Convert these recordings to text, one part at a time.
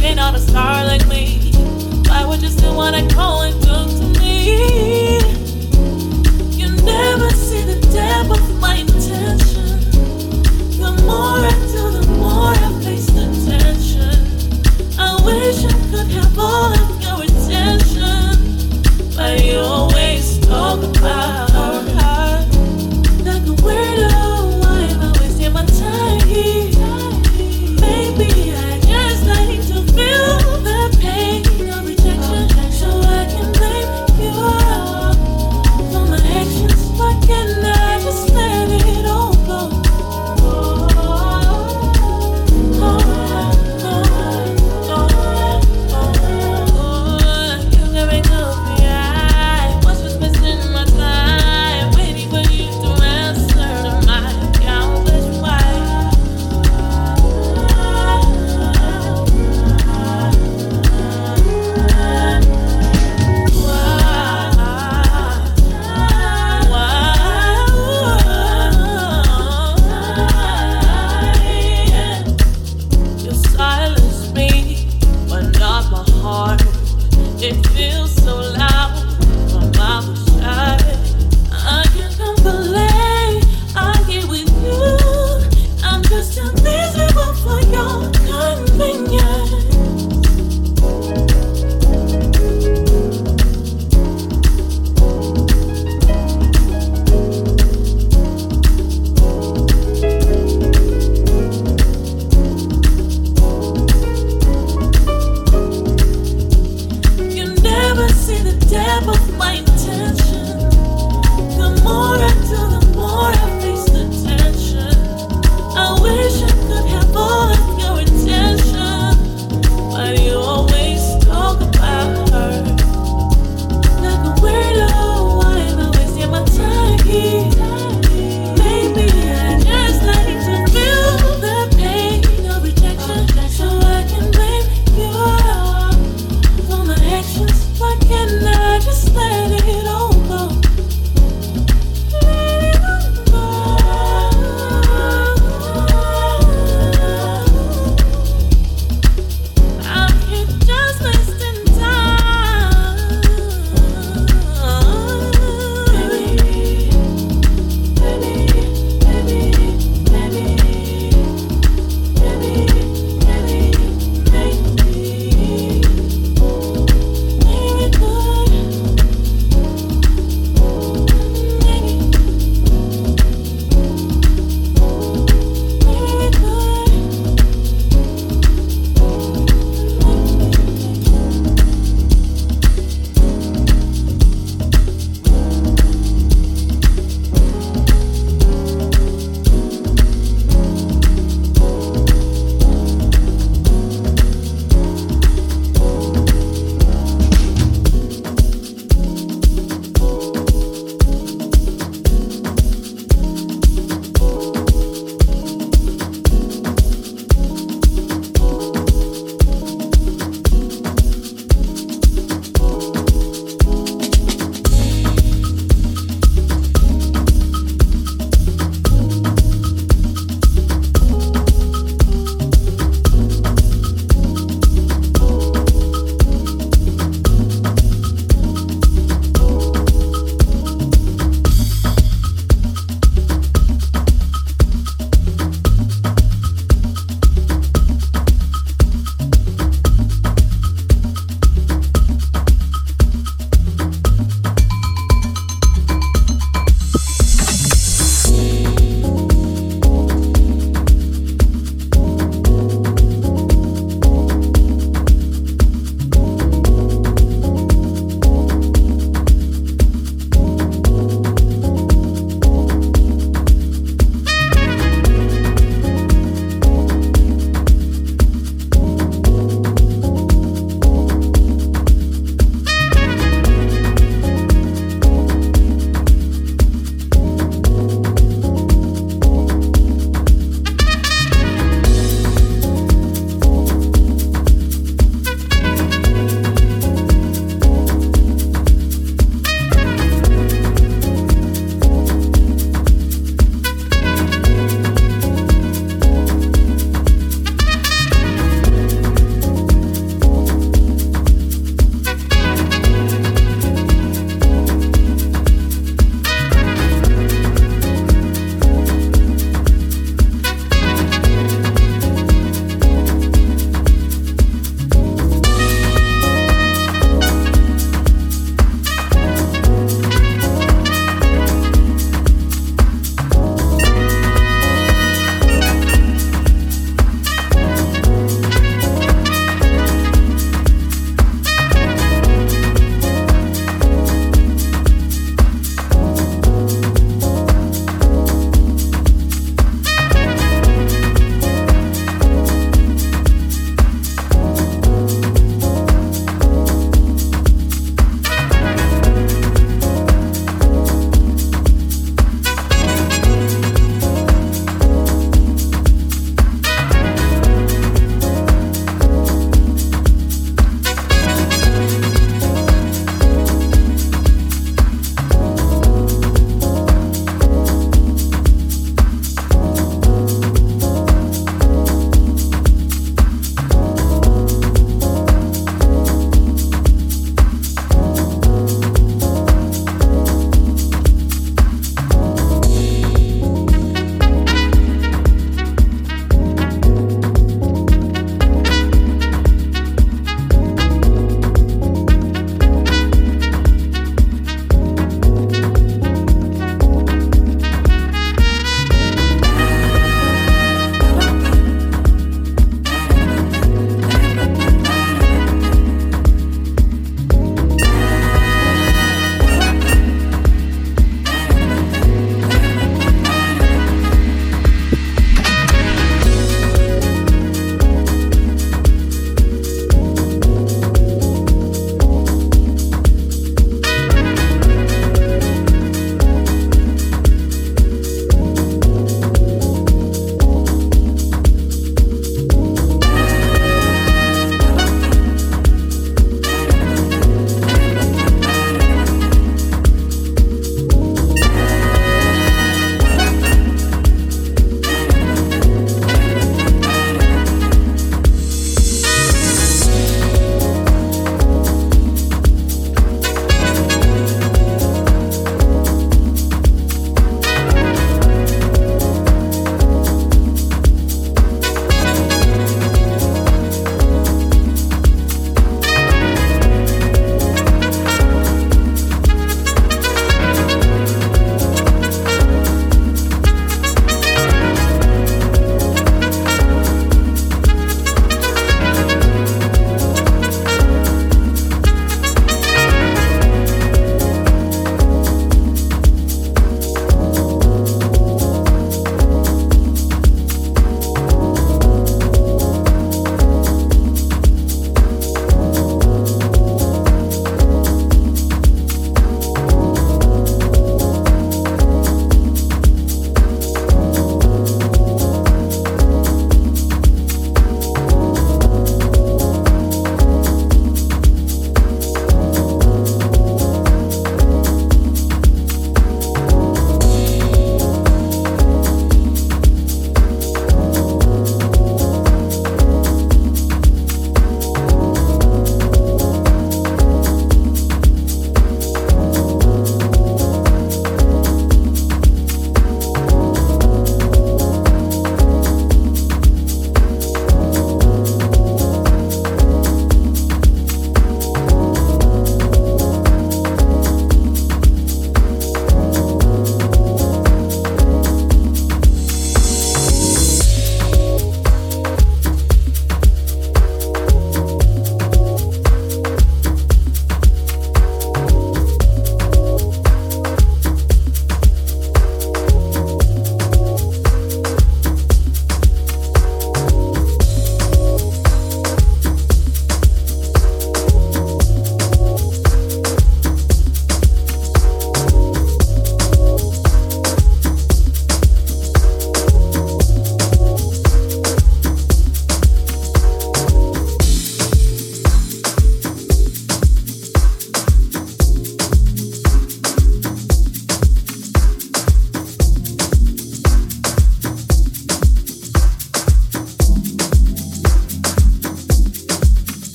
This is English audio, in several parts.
been on a star like me. Why would you still wanna call and do?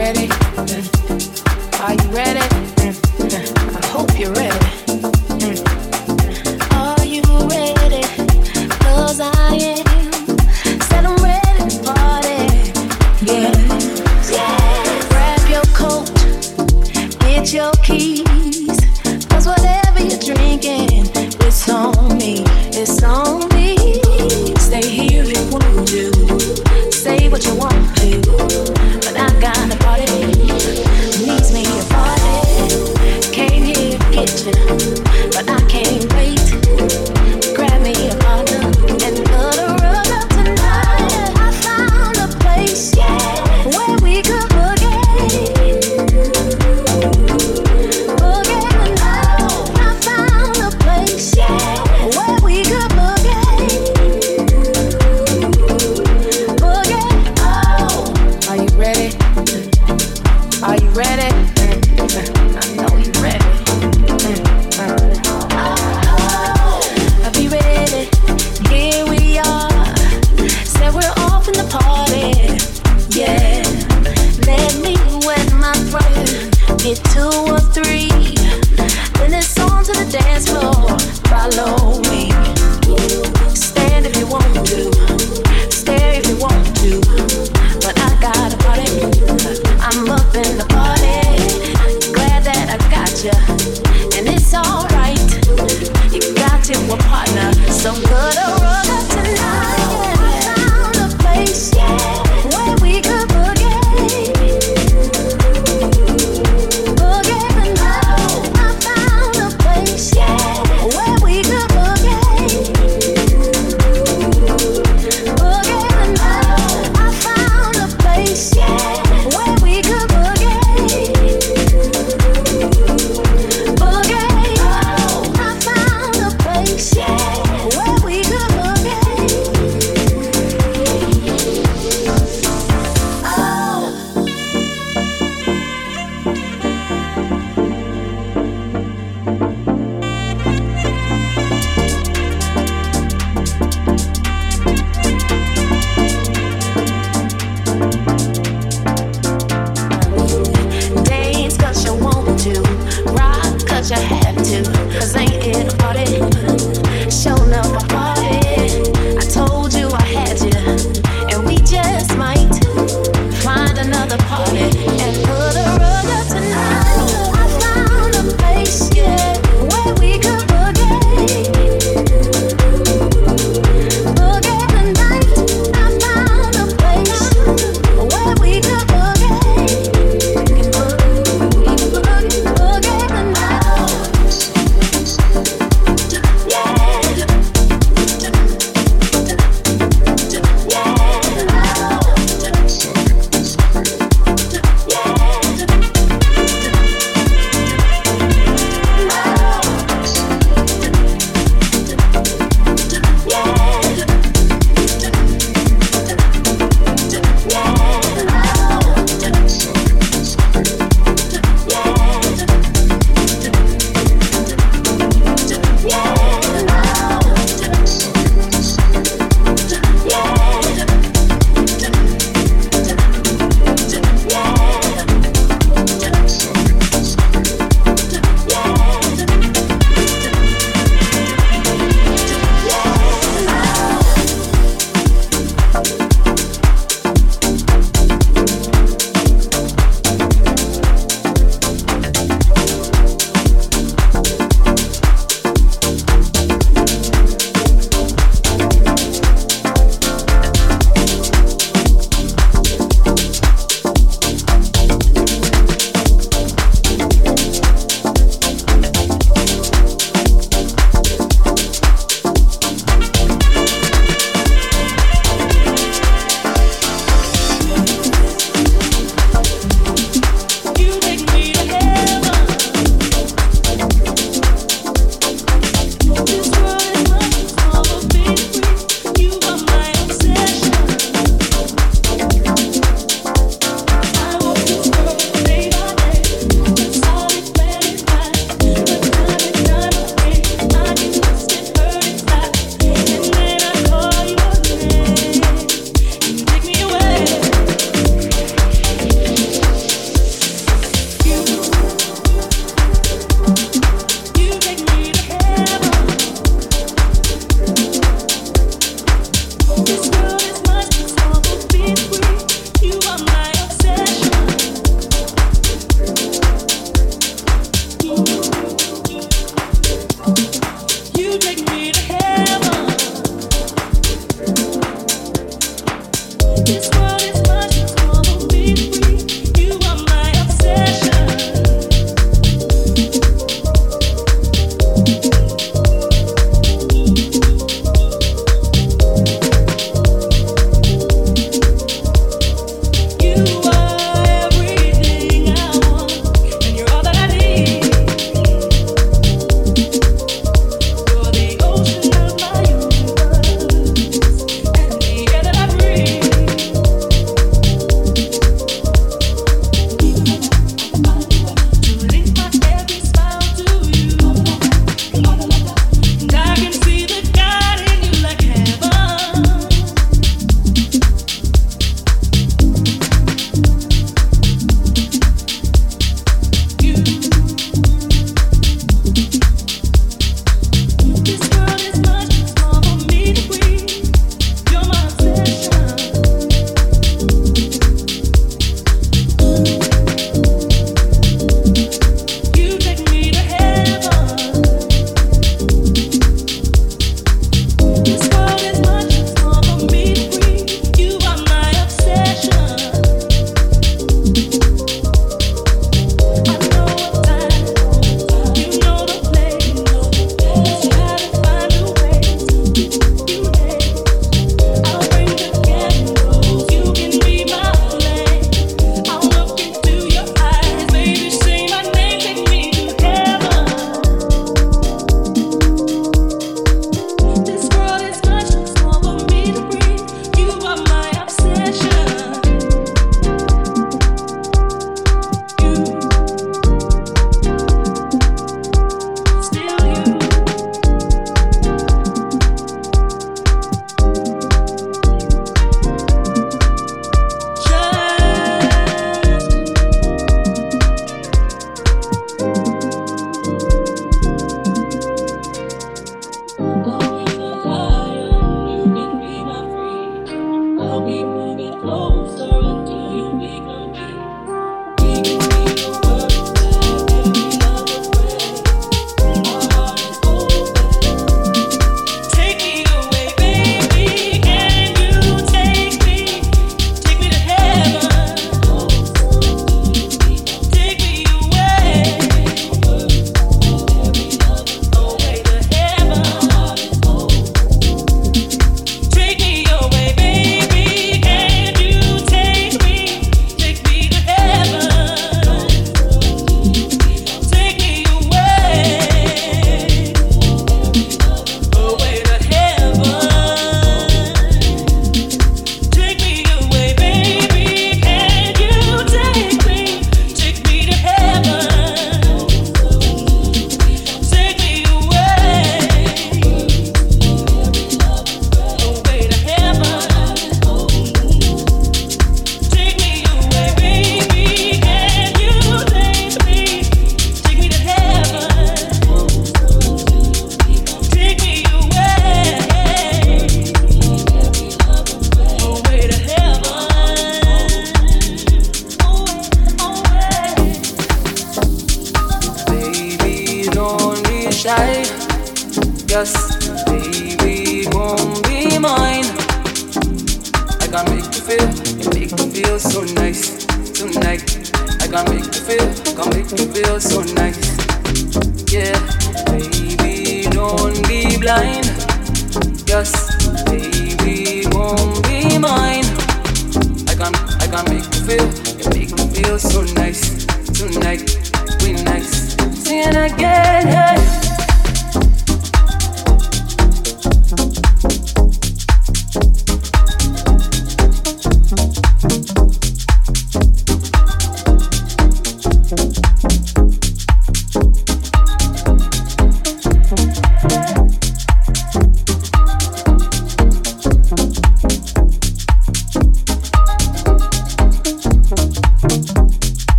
ready? Are you ready?